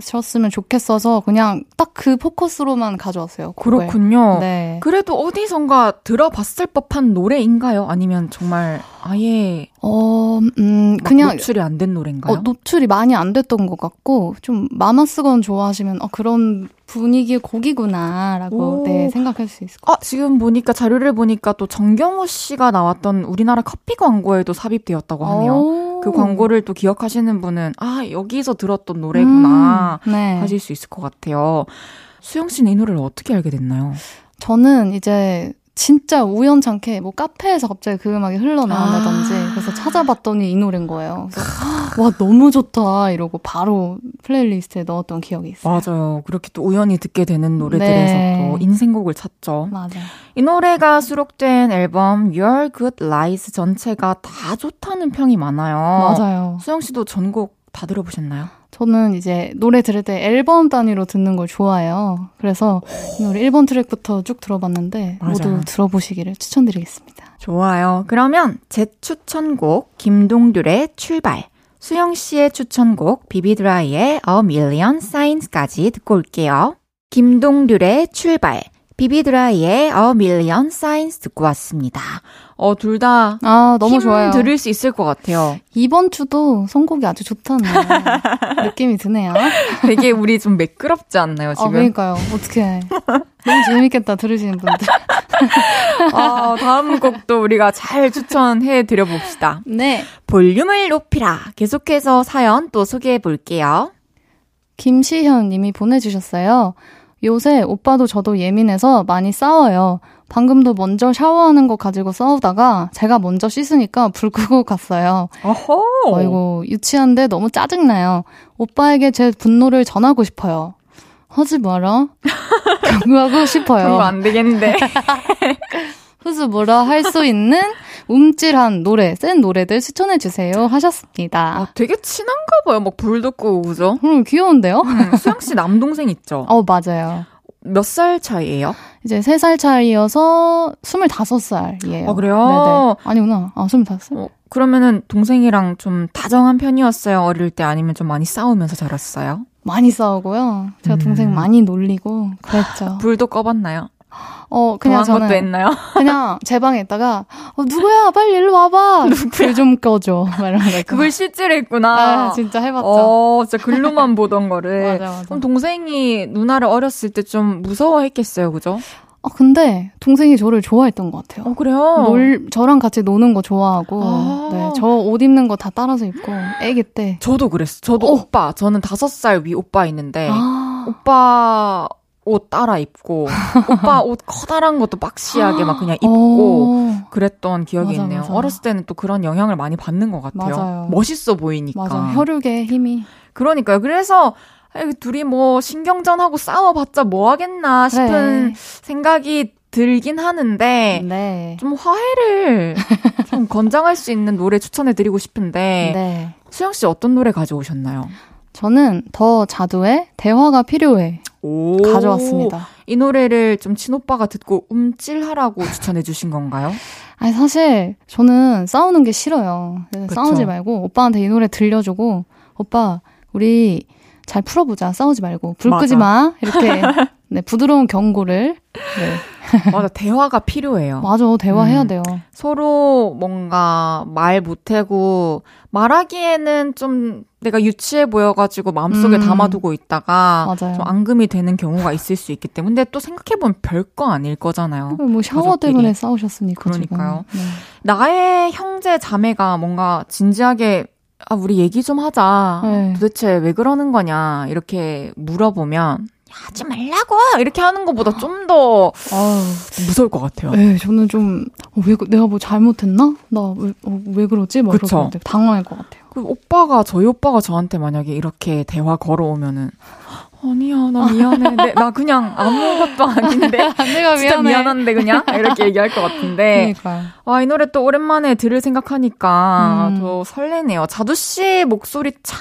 C: 셨으면 좋겠어서 그냥 딱 그 포커스로만 가져왔어요. 곡을.
A: 그렇군요.
C: 네.
A: 그래도 어디선가 들어봤을 법한 노래인가요? 아니면 정말 아예
C: 어, 음,
A: 막
C: 그냥
A: 노출이 안 된 노래인가요?
C: 어, 노출이 많이 안 됐던 것 같고 좀 마마스건 좋아하시면 어, 그런 분위기의 곡이구나라고
A: 오.
C: 네, 생각할 수 있을 것
A: 아, 지금 보니까 자료를 보니까 또 정경호 씨가 나왔던 우리나라 커피 광고에도 삽입되었다고
C: 같아요.
A: 하네요.
C: 오.
A: 그 광고를 또 기억하시는 분은 아, 여기서 들었던 노래구나
C: 음, 네.
A: 하실 수 있을 것 같아요. 수영 씨는 이 노래를 어떻게 알게 됐나요?
C: 저는 이제 진짜 우연찮게 뭐 카페에서 갑자기 그 음악이 흘러나온다든지
A: 아.
C: 그래서 찾아봤더니 이 노래인 거예요. 그래서 와 너무 좋다 이러고 바로 플레이리스트에 넣었던 기억이 있어요.
A: 맞아요. 그렇게 또 우연히 듣게 되는 노래들에서
C: 네.
A: 또 인생곡을 찾죠.
C: 맞아요.
A: 이 노래가 수록된 앨범 Your Good Lies 전체가 다 좋다는 평이 많아요.
C: 맞아요.
A: 수영 씨도 전곡 다 들어보셨나요?
C: 저는 이제 노래 들을 때 앨범 단위로 듣는 걸 좋아해요. 그래서 이 노래 1번 트랙부터 쭉 들어봤는데
A: 맞아요.
C: 모두 들어보시기를 추천드리겠습니다.
A: 좋아요. 그러면 제 추천곡 김동률의 출발, 수영 씨의 추천곡 비비드라이의 A Million Signs까지 듣고 올게요. 김동률의 출발, 비비드라이의 A Million Signs 듣고 왔습니다. 어, 둘 다
C: 아 너무 좋아요.
A: 들을 수 있을 것 같아요.
C: 이번 주도 선곡이 아주 좋다는 느낌이 드네요.
A: 되게 우리 좀 매끄럽지 않나요,
C: 아,
A: 지금?
C: 그러니까요. 어떻게 너무 재밌겠다 들으시는 분들.
A: 아, 다음 곡도 우리가 잘 추천해 드려 봅시다.
C: 네.
A: 볼륨을 높이라. 계속해서 사연 또 소개해 볼게요.
C: 김시현 님이 보내주셨어요. 요새 오빠도 저도 예민해서 많이 싸워요. 방금도 먼저 샤워하는 거 가지고 싸우다가 제가 먼저 씻으니까 불 끄고 갔어요.
A: 어허.
C: 아이고, 유치한데 너무 짜증나요. 오빠에게 제 분노를 전하고 싶어요. 하지 마라. 경고하고 싶어요.
A: 안 되겠는데.
C: 후스 뭐라 할 수 있는 움찔한 노래, 센 노래들 추천해 주세요. 하셨습니다.
A: 아, 되게 친한가 봐요. 막 불도 끄고, 그죠?
C: 음, 귀여운데요?
A: 음, 수영 씨 남동생 있죠?
C: 어, 맞아요.
A: 몇 살 차이예요?
C: 이제 3살 차이여서 25살이에요.
A: 아, 그래요?
C: 네네. 아니구나. 아, 25살?
A: 어, 그러면은 동생이랑 좀 다정한 편이었어요? 어릴 때 아니면 좀 많이 싸우면서 자랐어요?
C: 많이 싸우고요. 제가
A: 음.
C: 동생 많이 놀리고 그랬죠.
A: 불도 꺼봤나요?
C: 어, 그냥 저는
A: 했나요?
C: 그냥 제 방에 있다가 어, 누구야? 빨리 일로 와봐. 불좀 꺼줘. 있죠.
A: 그걸 실제로 했구나.
C: 아, 진짜 해봤죠.
A: 어, 진짜 글로만 보던 거를.
C: 맞아, 맞아.
A: 그럼 동생이 누나를 어렸을 때 좀 무서워했겠어요, 그죠?
C: 어, 근데 동생이 저를 좋아했던 것 같아요.
A: 어, 그래요?
C: 놀, 저랑 같이 노는 거 좋아하고,
A: 아.
C: 네, 저 옷 입는 거 다 따라서 입고, 애기 때.
A: 저도 그랬어. 저도
C: 어.
A: 오빠. 저는 다섯 살 위 오빠 있는데,
C: 아,
A: 오빠 옷 따라 입고, 오빠 옷 커다란 것도 박시하게 막 그냥 입고,
C: 어,
A: 그랬던 기억이
C: 맞아,
A: 있네요.
C: 맞아.
A: 어렸을 때는 또 그런 영향을 많이 받는 것 같아요.
C: 맞아요.
A: 멋있어 보이니까.
C: 맞아. 혈육의 힘이.
A: 그러니까요. 그래서, 아이, 둘이 뭐, 신경전하고 싸워봤자 뭐 하겠나 싶은
C: 네.
A: 생각이 들긴 하는데,
C: 네.
A: 좀 화해를 좀 권장할 수 있는 노래 추천해드리고 싶은데,
C: 네.
A: 수영 씨 어떤 노래 가져오셨나요?
C: 저는 더 자두의 대화가 필요해
A: 오.
C: 가져왔습니다.
A: 이 노래를 좀 친오빠가 듣고 움찔하라고 추천해 주신 건가요?
C: 아니 사실 저는 싸우는 게 싫어요. 싸우지 말고 오빠한테 이 노래 들려주고 오빠 우리 잘 풀어보자. 싸우지 말고 불
A: 맞아.
C: 끄지 마. 이렇게 네, 부드러운 경고를 네.
A: 맞아, 대화가 필요해요.
C: 맞아 대화해야
A: 음.
C: 돼요.
A: 서로 뭔가 말 못하고 말하기에는 좀 내가 유치해 보여가지고 마음속에
C: 음.
A: 담아두고 있다가
C: 맞아요.
A: 좀 앙금이 되는 경우가 있을 수 있기 때문에 근데 또 생각해보면 별거 아닐 거잖아요.
C: 뭐 샤워
A: 가족끼리.
C: 때문에 싸우셨으니까
A: 그러니까요.
C: 네.
A: 나의 형제 자매가 뭔가 진지하게 아 우리 얘기 좀 하자.
C: 네.
A: 도대체 왜 그러는 거냐 이렇게 물어보면 하지 말라고 이렇게 하는 것보다 좀 더 무서울 것 같아요.
C: 네, 저는 좀, 어, 왜, 그- 내가 뭐 잘못했나? 나 왜, 어, 왜 그러지? 막
A: 그쵸.
C: 당황할 것 같아요.
A: 그 오빠가 저희 오빠가 저한테 만약에 이렇게 대화 걸어오면은 아니야 나 미안해 내, 나 그냥 아무것도 아닌데
C: 내가
A: 진짜 미안한데 그냥 이렇게 얘기할 것 같은데. 와이 노래 또 오랜만에 들을 생각하니까
C: 음.
A: 더 설레네요 자두 씨 목소리 참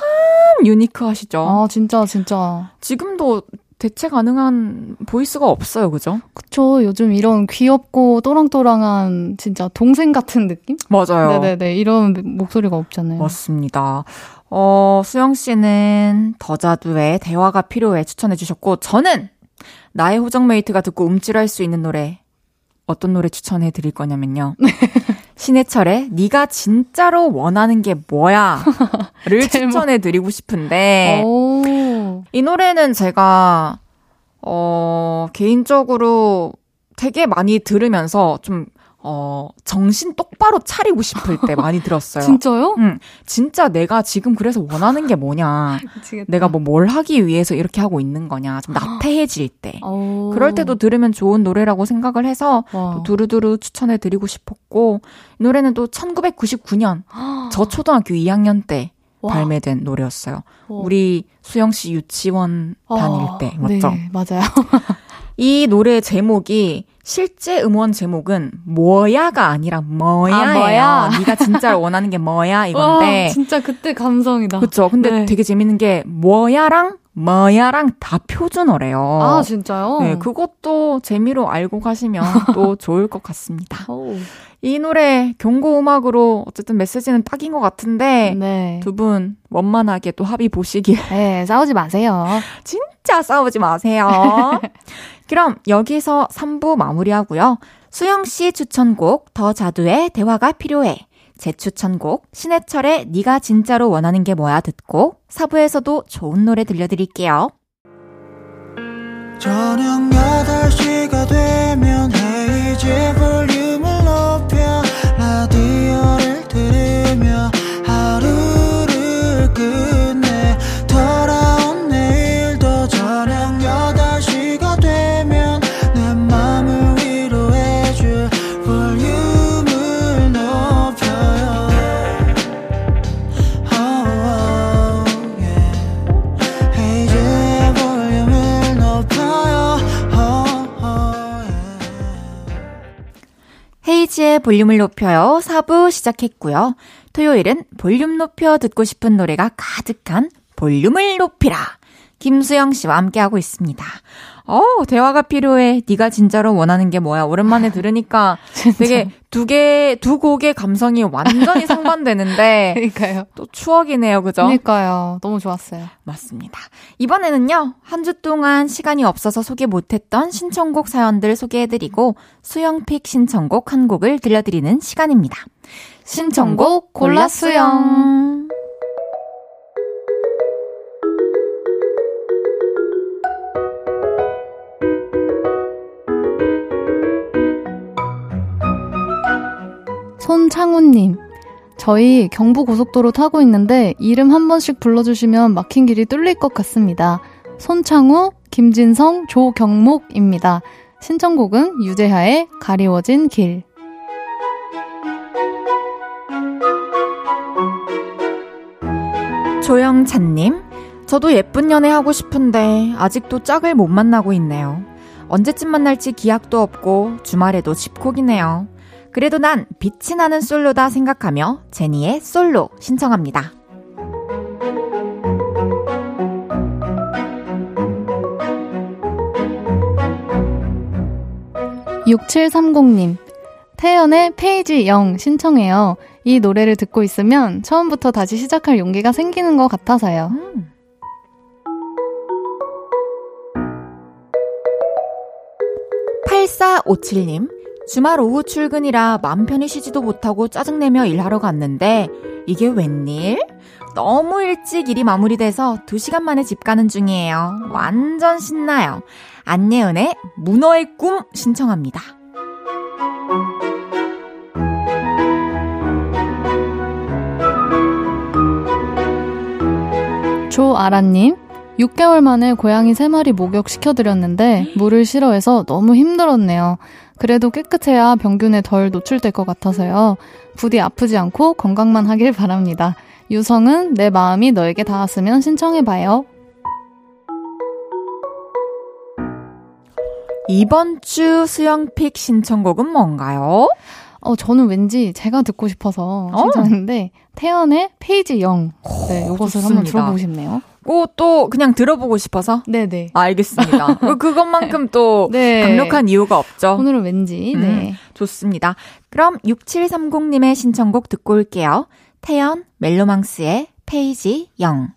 A: 유니크하시죠
C: 아, 진짜, 진짜.
A: 지금도 대체 가능한 보이스가 없어요 그죠
C: 그쵸. 요즘 이런 귀엽고 또랑또랑한 진짜 동생 같은 느낌?
A: 맞아요
C: 네네네. 이런 목소리가 없잖아요.
A: 맞습니다. 어, 수영 씨는 더자두의 대화가 필요해 추천해 주셨고, 저는 나의 호정메이트가 듣고 움찔할 수 있는 노래, 어떤 노래 추천해 드릴 거냐면요. 신해철의 네가 진짜로 원하는 게 뭐야? 를
C: 제목.
A: 추천해 드리고 싶은데,
C: 오.
A: 이 노래는 제가, 어, 개인적으로 되게 많이 들으면서 좀, 어, 정신 똑바로 차리고 싶을 때 많이 들었어요.
C: 진짜요?
A: 응, 진짜 내가 지금 그래서 원하는 게 뭐냐. 내가 뭐 뭘 하기 위해서 이렇게 하고 있는 거냐. 좀 나태해질 때.
C: 오.
A: 그럴 때도 들으면 좋은 노래라고 생각을 해서 두루두루 추천해 드리고 싶었고, 이 노래는 또 1999년, 저 초등학교 2학년 때
C: 와.
A: 발매된 노래였어요.
C: 와.
A: 우리 수영 씨 유치원 다닐
C: 아,
A: 때, 맞죠?
C: 네, 맞아요.
A: 이 노래 제목이 실제 음원 제목은 뭐야가 아니라 뭐야예요.
C: 아, 뭐야?
A: 네가 진짜 원하는 게 뭐야 이건데.
C: 와, 진짜 그때 감성이다.
A: 그쵸. 근데
C: 네.
A: 되게 재밌는 게, 뭐야랑, 뭐야랑 다 표준어래요.
C: 아, 진짜요?
A: 네, 그것도 재미로 알고 가시면 또 좋을 것 같습니다.
C: 오.
A: 이 노래 경고 음악으로 어쨌든 메시지는 딱인 것 같은데,
C: 네.
A: 두분 원만하게 또 합의 보시길
C: 네, 싸우지 마세요.
A: 진짜 싸우지 마세요. 그럼 여기서 3부 마무리하고요. 수영 씨 추천곡 더 자두의 대화가 필요해. 제 추천곡 신해철의 네가 진짜로 원하는 게 뭐야 듣고 4부에서도 좋은 노래 들려드릴게요.
D: 저녁 8시가 되면 헤이즈 볼륨 볼륨을 높여요.
A: 4부 시작했고요. 토요일은 볼륨 높여 듣고 싶은 노래가 가득한 볼륨을 높이라. 김수영 씨와 함께하고 있습니다. 어, 대화가 필요해. 네가 진짜로 원하는 게 뭐야? 오랜만에 들으니까 되게 두 개, 두 곡의 감성이 완전히 상반되는데
C: 그러니까요.
A: 또 추억이네요. 그죠?
C: 그러니까요. 너무 좋았어요.
A: 맞습니다. 이번에는요, 한 주 동안 시간이 없어서 소개 못했던 신청곡 사연들 소개해드리고, 수영픽 신청곡 한 곡을 들려드리는 시간입니다. 신청곡 골라 수영.
C: 손창훈님, 저희 경부고속도로 타고 있는데 이름 한 번씩 불러주시면 막힌 길이 뚫릴 것 같습니다. 손창우, 김진성, 조경목입니다. 신청곡은 유재하의 가리워진 길.
A: 조영찬님, 저도 예쁜 연애 하고 싶은데 아직도 짝을 못 만나고 있네요. 언제쯤 만날지 기약도 없고 주말에도 집콕이네요. 그래도 난 빛이 나는 솔로다 생각하며 제니의 솔로 신청합니다.
C: (6730님) 태연의 페이지 0 신청해요. 이 노래를 듣고 있으면 처음부터 다시 시작할 용기가 생기는 것 같아서요.
A: 음. (8457님) 주말 오후 출근이라 맘 편히 쉬지도 못하고 짜증내며 일하러 갔는데, 이게 웬일? 너무 일찍 일이 마무리돼서 2시간 만에 집 가는 중이에요. 완전 신나요. 안예은의 문어의 꿈 신청합니다.
C: 조아라님, 6개월 만에 고양이 3마리 목욕시켜드렸는데 물을 싫어해서 너무 힘들었네요. 그래도 깨끗해야 병균에 덜 노출될 것 같아서요. 부디 아프지 않고 건강만 하길 바랍니다. 유성은 내 마음이 너에게 닿았으면 신청해봐요.
A: 이번 주 수영 pick 신청곡은 뭔가요?
C: 어, 저는 왠지 제가 듣고 싶어서
A: 어.
C: 신청했는데, 태연의 페이지 0. 네, 이것을 한번. 들어보고 싶네요.
A: 오, 또 그냥 들어보고 싶어서?
C: 네네.
A: 알겠습니다. 그- 그것만큼 또
C: 네.
A: 강력한 이유가 없죠.
C: 오늘은 왠지,
A: 음,
C: 네.
A: 좋습니다. 그럼 6730님의 신청곡 듣고 올게요. 태연 멜로망스의 페이지 0.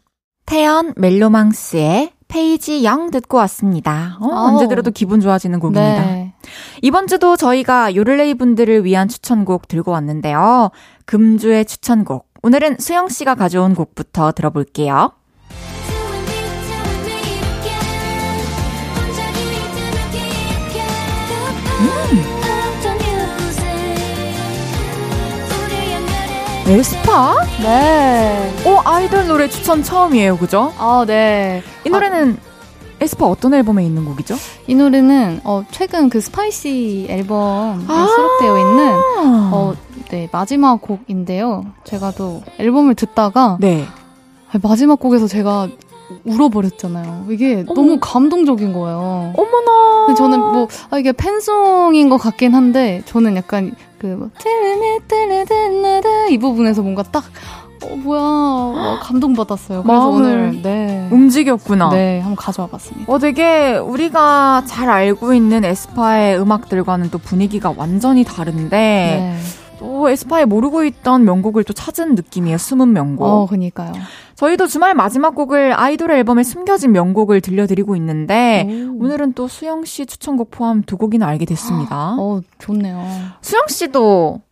A: 태연 멜로망스의 페이지 0 듣고 왔습니다. 어,
C: 아우.
A: 언제 들어도 기분 좋아지는 곡입니다.
C: 네.
A: 이번 주도 저희가 요를레이 분들을 위한 추천곡 들고 왔는데요. 금주의 추천곡. 오늘은 수영 씨가 가져온 곡부터 들어볼게요. 에스파?
C: 네.
A: 오, 아이돌 노래 추천 처음이에요. 그죠?
C: 아, 네.
A: 이 노래는 에스파 어떤 앨범에 있는 곡이죠?
C: 이 노래는 어, 최근 그 Spicy 앨범에
A: 아.
C: 수록되어 있는 어, 네, 마지막 곡인데요. 제가 또 앨범을 듣다가
A: 네.
C: 마지막 곡에서 제가 울어버렸잖아요. 이게 너무 감동적인 거예요.
A: 어머나.
C: 저는 뭐 아, 이게 팬송인 것 같긴 한데 저는 약간 그 띠르르띠르르르르 이 부분에서 뭔가 딱 어, 뭐야 어, 감동받았어요. 그래서 오늘 네.
A: 움직였구나.
C: 네, 한번 가져와 봤습니다.
A: 어, 되게 우리가 잘 알고 있는 에스파의 음악들과는 또 분위기가 완전히 다른데
C: 네.
A: 또 에스파에 모르고 있던 명곡을 또 찾은 느낌이에요. 숨은 명곡.
C: 어, 그니까요.
A: 저희도 주말 마지막 곡을 아이돌 앨범에 숨겨진 명곡을 들려드리고 있는데
C: 오.
A: 오늘은 또 수영 씨 추천곡 포함 두 곡이나 알게 됐습니다.
C: 어, 좋네요.
A: 수영 씨도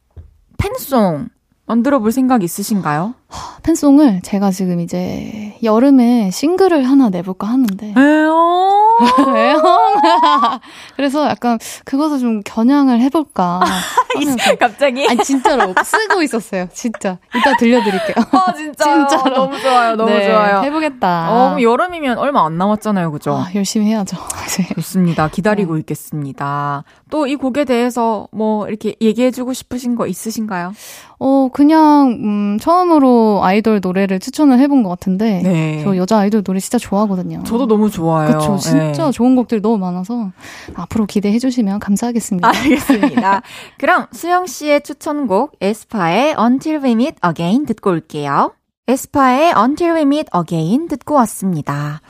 A: 팬송 만들어 볼 생각 있으신가요?
C: 팬송을 제가 지금 이제 여름에 싱글을 하나 내볼까 하는데.
A: 에요.
C: 그래서 약간 그것을 좀 겨냥을 해볼까.
A: 갑자기?
C: 아니, 진짜로 쓰고 있었어요. 진짜. 이따 들려드릴게요.
A: 아, 진짜.
C: 진짜로.
A: 너무 좋아요. 너무
C: 네,
A: 좋아요.
C: 해보겠다.
A: 어, 그럼 여름이면 얼마 안 남았잖아요. 그죠?
C: 아, 열심히 해야죠. 네.
A: 좋습니다. 기다리고 있겠습니다. 또 이 곡에 대해서 뭐 이렇게 얘기해주고 싶으신 거 있으신가요?
C: 어, 그냥, 음, 처음으로 아이돌 노래를 추천을 해본 것 같은데.
A: 네.
C: 저 여자 아이돌 노래 진짜 좋아하거든요.
A: 저도 너무 좋아요.
C: 그쵸. 진짜
A: 네.
C: 좋은 곡들이 너무 많아서 앞으로 기대해 주시면 감사하겠습니다.
A: 알겠습니다. 그럼 수영 씨의 추천곡 에스파의 Until We Meet Again 듣고 올게요. 에스파의 Until We Meet Again 듣고 왔습니다.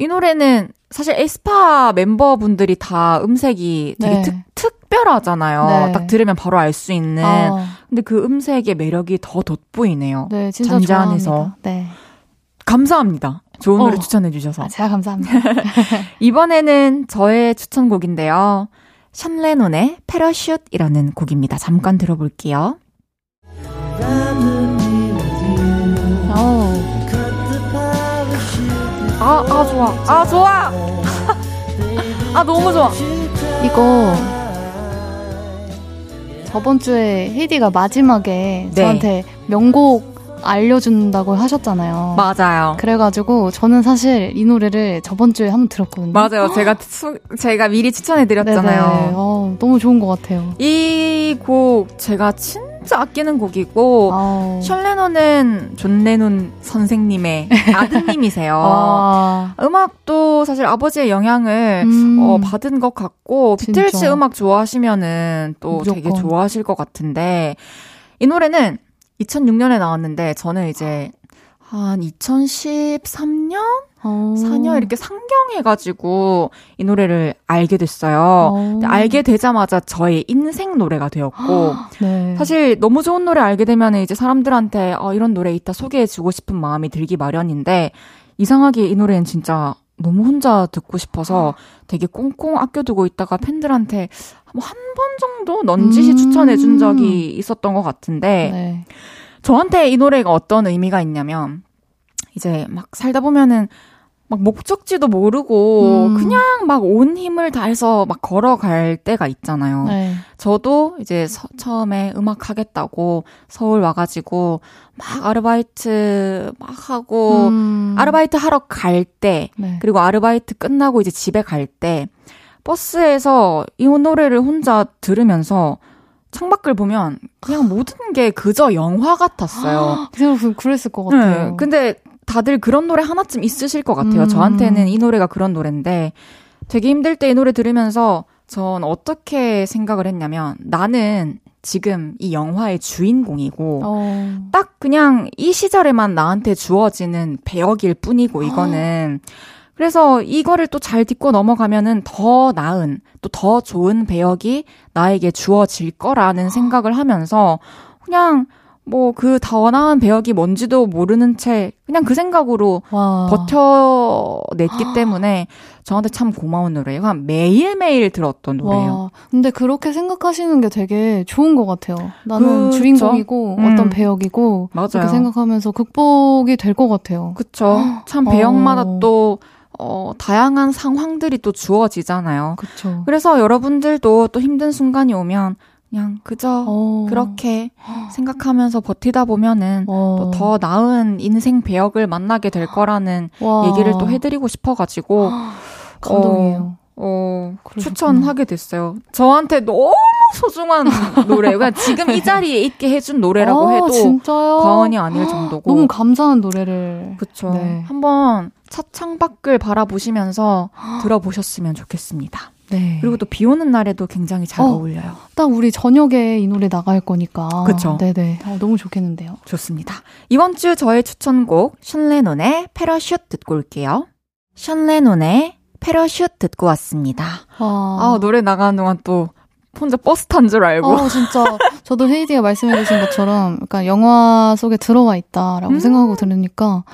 A: 이 노래는 사실 에스파 멤버분들이 다 음색이 되게
C: 네.
A: 특, 특별하잖아요.
C: 네.
A: 딱 들으면 바로 알 수 있는.
C: 아,
A: 근데 그 음색의 매력이 더 돋보이네요.
C: 네, 진짜
A: 잔잔해서.
C: 좋아합니다. 네.
A: 감사합니다. 좋은 노래
C: 어.
A: 추천해 주셔서.
C: 아, 제가 감사합니다.
A: 이번에는 저의 추천곡인데요. 션레논의 패러슛이라는 곡입니다. 잠깐 들어볼게요. 아, 아, 좋아. 아, 좋아! 아, 너무 좋아.
C: 이거 저번 주에 헤이디가 마지막에
A: 네.
C: 저한테 명곡 알려준다고 하셨잖아요.
A: 맞아요.
C: 그래가지고 저는 사실 이 노래를 저번 주에 한번 들었거든요.
A: 맞아요. 제가, 수- 제가 미리 추천해
C: 네네.
A: 드렸잖아요.
C: 어, 너무 좋은 것 같아요.
A: 이 곡 제가 진짜 아끼는 곡이고,
C: 아우.
A: 션레논은 존 레논 선생님의 아드님이세요.
C: 아,
A: 음악도 사실 아버지의 영향을
C: 음.
A: 어, 받은 것 같고
C: 진짜.
A: 비틀스 음악 좋아하시면은 또
C: 무조건.
A: 되게 좋아하실 것 같은데 이 노래는 2006년에 나왔는데 저는 이제 한 2013년
C: 어.
A: 사녀 이렇게 상경해가지고 이 노래를 알게 됐어요.
C: 어.
A: 알게 되자마자 저의 인생 노래가 되었고
C: 네.
A: 사실 너무 좋은 노래 알게 되면 이제 사람들한테 어, 이런 노래 있다 소개해주고 싶은 마음이 들기 마련인데 이상하게 이 노래는 진짜 너무 혼자 듣고 싶어서 되게 꽁꽁 아껴두고 있다가 팬들한테 뭐 한 번 정도 넌지시
C: 음.
A: 추천해준 적이 있었던 것 같은데
C: 네.
A: 저한테 이 노래가 어떤 의미가 있냐면 이제 막 살다 보면은 막 목적지도 모르고
C: 음.
A: 그냥 막 온 힘을 다해서 막 걸어갈 때가 있잖아요.
C: 네.
A: 저도 이제 서- 처음에 음악 하겠다고 서울 와가지고 막 아르바이트 막 하고
C: 음.
A: 아르바이트 하러 갈때
C: 네.
A: 그리고 아르바이트 끝나고 이제 집에 갈 때 버스에서 이 노래를 혼자 들으면서 창밖을 보면 그냥 모든 게 그저 영화 같았어요.
C: 제가 그- 그랬을 것 같아요.
A: 네, 근데 다들 그런 노래 하나쯤 있으실 것 같아요.
C: 음.
A: 저한테는 이 노래가 그런 노래인데 되게 힘들 때 이 노래 들으면서 전 어떻게 생각을 했냐면 나는 지금 이 영화의 주인공이고
C: 어.
A: 딱 그냥 이 시절에만 나한테 주어지는 배역일 뿐이고 이거는 그래서 이거를 또 잘 딛고 넘어가면은 더 나은 또 더 좋은 배역이 나에게 주어질 거라는 생각을 하면서 그냥 뭐그더 나은 배역이 뭔지도 모르는 채 그냥 그 생각으로
C: 와.
A: 버텨냈기 때문에 저한테 참 고마운 노래예요. 그냥 매일매일 들었던 노래예요.
C: 와, 근데 그렇게 생각하시는 게 되게 좋은 것 같아요. 나는
A: 그쵸.
C: 주인공이고
A: 음.
C: 어떤 배역이고
A: 맞아요.
C: 그렇게 생각하면서 극복이 될 것 같아요.
A: 그쵸. 참 배역마다
C: 어.
A: 또 어, 다양한 상황들이 또 주어지잖아요.
C: 그렇죠.
A: 그래서 여러분들도 또 힘든 순간이 오면 그냥 그저
C: 어.
A: 그렇게 생각하면서 버티다 보면은
C: 어.
A: 또더 나은 인생 배역을 만나게 될 거라는
C: 와.
A: 얘기를 또 해드리고 싶어가지고
C: 감동이에요.
A: 어,
C: 그러셨구나.
A: 추천하게 됐어요. 저한테 너무 소중한 노래예요. 그냥 지금 이 자리에 있게 해준 노래라고
C: 아,
A: 해도
C: 진짜요?
A: 과언이 아닐 정도고.
C: 너무 감사한 노래를.
A: 그쵸.
C: 네.
A: 한번 차창 밖을 바라보시면서 들어보셨으면 좋겠습니다.
C: 네.
A: 그리고 또 비 오는 날에도 굉장히 잘
C: 어.
A: 어. 울려요
C: 딱 우리 저녁에 이 노래 나갈 거니까.
A: 그쵸.
C: 네네. 어, 너무 좋겠는데요.
A: 좋습니다. 이번 주 저의 추천곡 션레논의 패러슛 듣고 올게요. 션레논의 패러슛 듣고 왔습니다.
C: 와.
A: 아, 노래 나가는 동안 또 혼자 버스 탄 줄 알고.
C: 아, 진짜. 저도 헤이디가 말씀해주신 것처럼, 약간 영화 속에 들어와 있다라고
A: 음.
C: 생각하고 들으니까,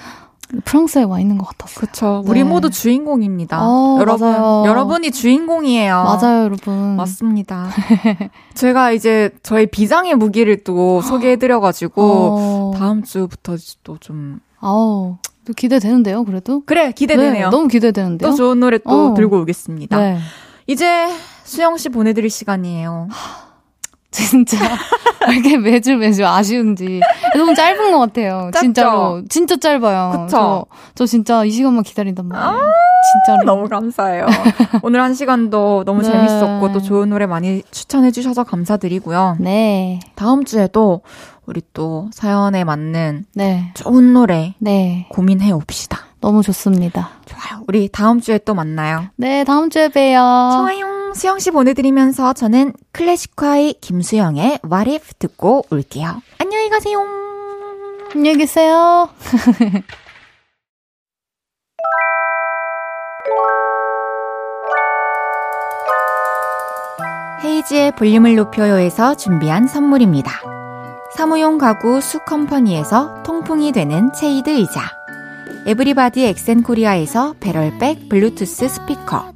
C: 프랑스에 와 있는 것 같았어요.
A: 그쵸. 우리
C: 네.
A: 모두 주인공입니다.
C: 어,
A: 여러분,
C: 맞아요.
A: 여러분이 주인공이에요.
C: 맞아요, 여러분.
A: 맞습니다. 제가 이제 저희 비장의 무기를 또 소개해드려가지고,
C: 어,
A: 다음 주부터 또 좀.
C: 아우, 또 기대되는데요, 그래도?
A: 그래, 기대되네요.
C: 네, 너무 기대되는데요?
A: 또 좋은 노래 또
C: 어.
A: 들고 오겠습니다.
C: 네.
A: 이제 수영 씨 보내드릴 시간이에요.
C: 진짜. 왜 이렇게 매주 매주 아쉬운지. 너무 짧은 것 같아요.
A: 짧죠?
C: 진짜로. 진짜 짧아요. 저, 저 진짜 이 시간만 기다린단 말이에요. 진짜로.
A: 너무 감사해요. 오늘 한 시간도 너무
C: 네.
A: 재밌었고 또 좋은 노래 많이 추천해 주셔서 감사드리고요.
C: 네.
A: 다음 주에도 우리 또 사연에 맞는
C: 네.
A: 좋은 노래
C: 네.
A: 고민해 옵시다.
C: 너무 좋습니다.
A: 좋아요. 우리 다음 주에 또 만나요.
C: 네, 다음 주에 봬요.
A: 좋아요. 수영 씨 보내드리면서 저는 클래식화의 김수영의 What If 듣고 올게요. 안녕히 가세요.
C: 안녕히 계세요.
A: 헤이지의 볼륨을 높여요에서 준비한 선물입니다. 사무용 가구 수컴퍼니에서 통풍이 되는 체이드 의자 에브리바디 엑센코리아에서 배럴백 블루투스 스피커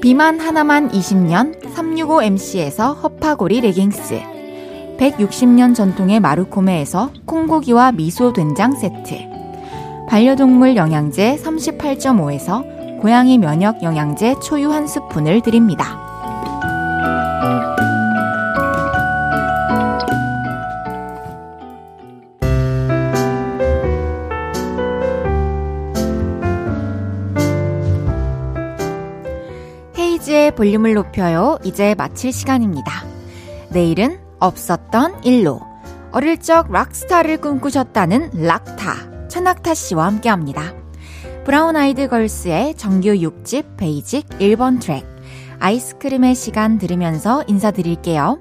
A: 비만 하나만 20년 365MC에서 허파고리 레깅스 160년 전통의 마루코메에서 콩고기와 미소 된장 세트 반려동물 영양제 38.5에서 고양이 면역 영양제 초유 한 스푼을 드립니다. 볼륨을 높여요. 이제 마칠 시간입니다. 내일은 없었던 일로. 어릴 적 락스타를 꿈꾸셨다는 락타, 천낙타 씨와 함께 합니다. 브라운 아이드 걸스의 정규 6집 베이직 1번 트랙, 아이스크림의 시간 들으면서 인사드릴게요.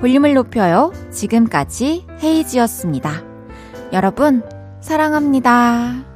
A: 볼륨을 높여요. 지금까지 헤이지였습니다. 여러분, 사랑합니다.